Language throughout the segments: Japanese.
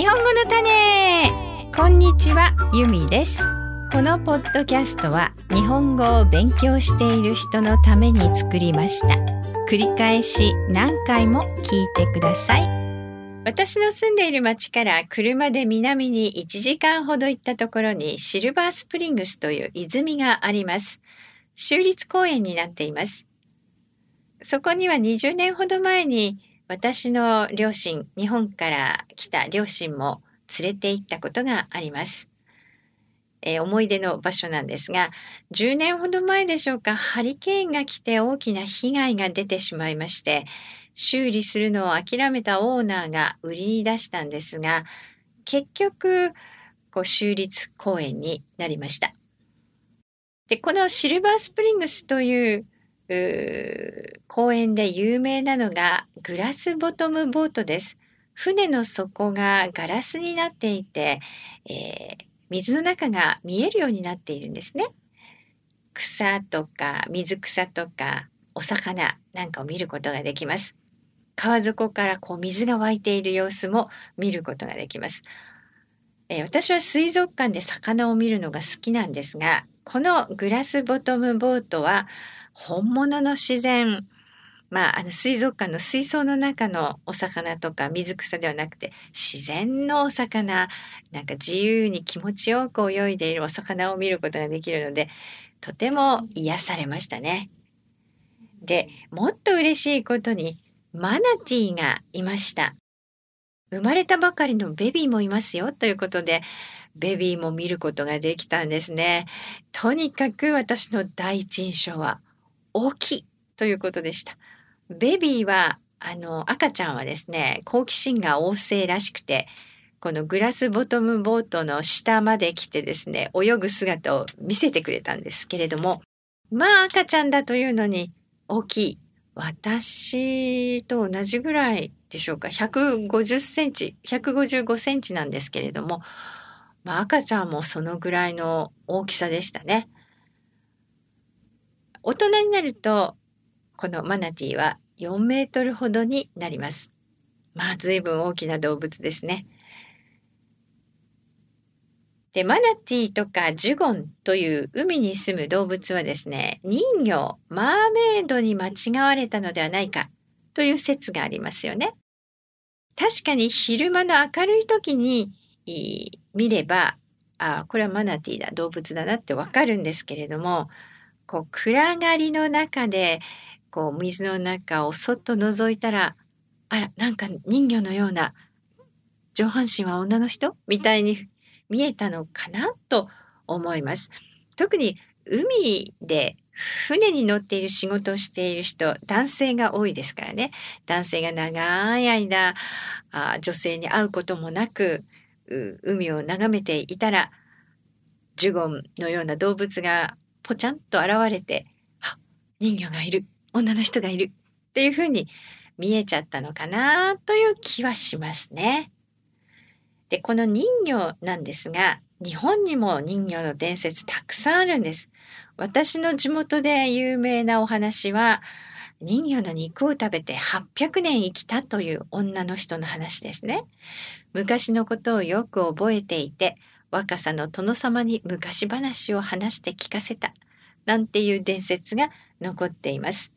日本語の種。こんにちはゆみです。このポッドキャストは日本語を勉強している人のために作りました。繰り返し何回も聞いてください。私の住んでいる町から車で南に1時間ほど行ったところにシルバースプリングスという泉があります。州立公園になっています。そこには20年ほど前に私の両親、日本から来た両親も連れて行ったことがあります。えー、思い出の場所なんですが、10年ほど前でしょうか、ハリケーンが来て大きな被害が出てしまいまして、修理するのを諦めたオーナーが売りに出したんですが、結局、こう、州立公園になりました。で、このシルバースプリングスという公園で有名なのがグラスボトムボートです。船の底がガラスになっていて、えー、水の中が見えるようになっているんですね。草とか水草とかお魚なんかを見ることができます。川底からこう水が湧いている様子も見ることができます。えー、私は水族館で魚を見るのが好きなんですが、このグラスボトムボートは本物の自然、まあ、あの水族館の水槽の中のお魚とか水草ではなくて自然のお魚なんか自由に気持ちよく泳いでいるお魚を見ることができるのでとても癒されましたね。でもっと嬉しいことにマナティーがいました。生まれたばかりのベビーもいますよということでベビーも見ることができたんですね。とにかく私の第一印象は大きいということでした。ベビーは、あの、赤ちゃんはですね、好奇心が旺盛らしくて、このグラスボトムボートの下まで来てですね、泳ぐ姿を見せてくれたんですけれども、まあ赤ちゃんだというのに大きい。私と同じぐらいでしょうか。150センチ、155センチなんですけれども、まあ赤ちゃんもそのぐらいの大きさでしたね。大人になると、このマナティーは4メートルほどになります。まあ、随分大きな動物ですね。で、マナティーとかジュゴンという海に住む動物はですね、人魚、マーメイドに間違われたのではないかという説がありますよね。確かに昼間の明るい時に見れば、あこれはマナティーだ、動物だなってわかるんですけれども、こう暗がりの中でこう水の中をそっと覗いたらあらなんか人魚のような上半身は女の人？みたいに見えたのかなと思います。特に海で船に乗っている仕事をしている人、男性が多いですからね。男性が長い間、あ女性に会うこともなく、海を眺めていたら、ジュゴンのような動物がぽちゃんと現れて、あ、人魚がいる、女の人がいるっていうふうに見えちゃったのかなという気はしますね。で、この人魚なんですが、日本にも人魚の伝説たくさんあるんです。私の地元で有名なお話は、人魚の肉を食べて800年生きたという女の人の話ですね。昔のことをよく覚えていて、若さの殿様に昔話を話して聞かせた、なんていう伝説が残っています。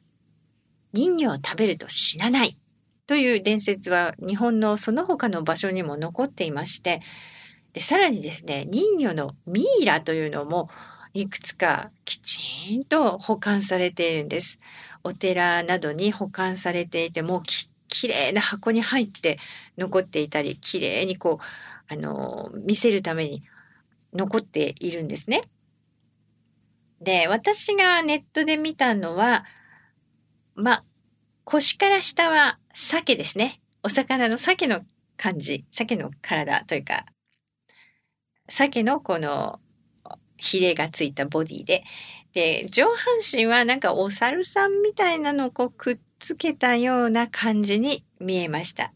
人魚を食べると死なないという伝説は日本のその他の場所にも残っていまして、でさらにですね、人魚のミイラというのもいくつかきちんと保管されているんです。お寺などに保管されていてもうききれいな箱に入って残っていたり、きれいにこうあの見せるために残っているんですね。で、私がネットで見たのは、ま、腰から下は鮭ですね。お魚の鮭の感じ、鮭の体というか、鮭のこのヒレがついたボディで、で、上半身はなんかお猿さんみたいなのをこうくっつけたような感じに見えました。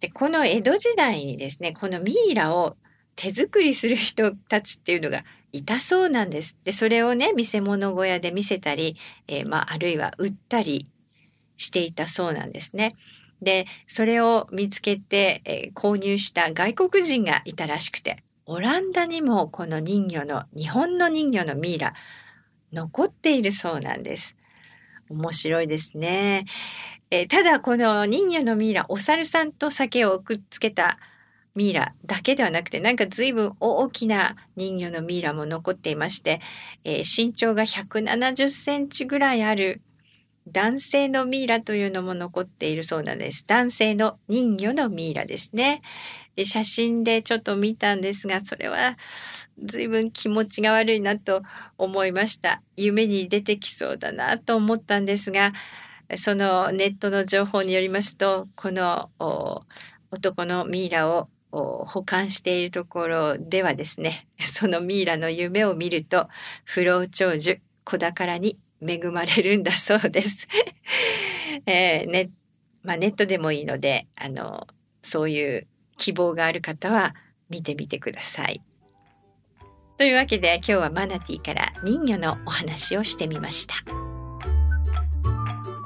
で、この江戸時代にですね、このミイラを手作りする人たちっていうのがいたそうなんです。で、それをね、見せ物小屋で見せたり、えー、まあ、あるいは売ったりしていたそうなんですね。でそれを見つけて、えー、購入した外国人がいたらしくてオランダにもこの人魚の日本の人魚のミイラ残っているそうなんです。面白いですね。え、ただこの人魚のミイラお猿さんと酒をくっつけたミイラだけではなくてなんか随分大きな人魚のミイラも残っていまして、えー、身長が170センチぐらいある男性のミイラというのも残っているそうなんです。男性の人魚のミイラですね。写真でちょっと見たんですが、それは随分気持ちが悪いなと思いました。夢に出てきそうだなと思ったんですが、そのネットの情報によりますと、この男のミイラを保管しているところではですね、そのミイラの夢を見ると、不老長寿、子宝に恵まれるんだそうです。えー、ね、まあ、ネットでもいいので、あの、そういう希望がある方は見てみてください。というわけで今日はマナティから人魚のお話をしてみました。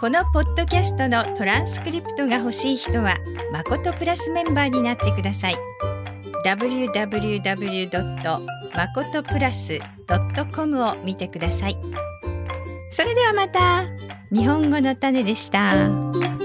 このポッドキャストのトランスクリプトが欲しい人は、まことプラスメンバーになってください。www. まことプラス .com を見てください。それではまた日本語の種でした。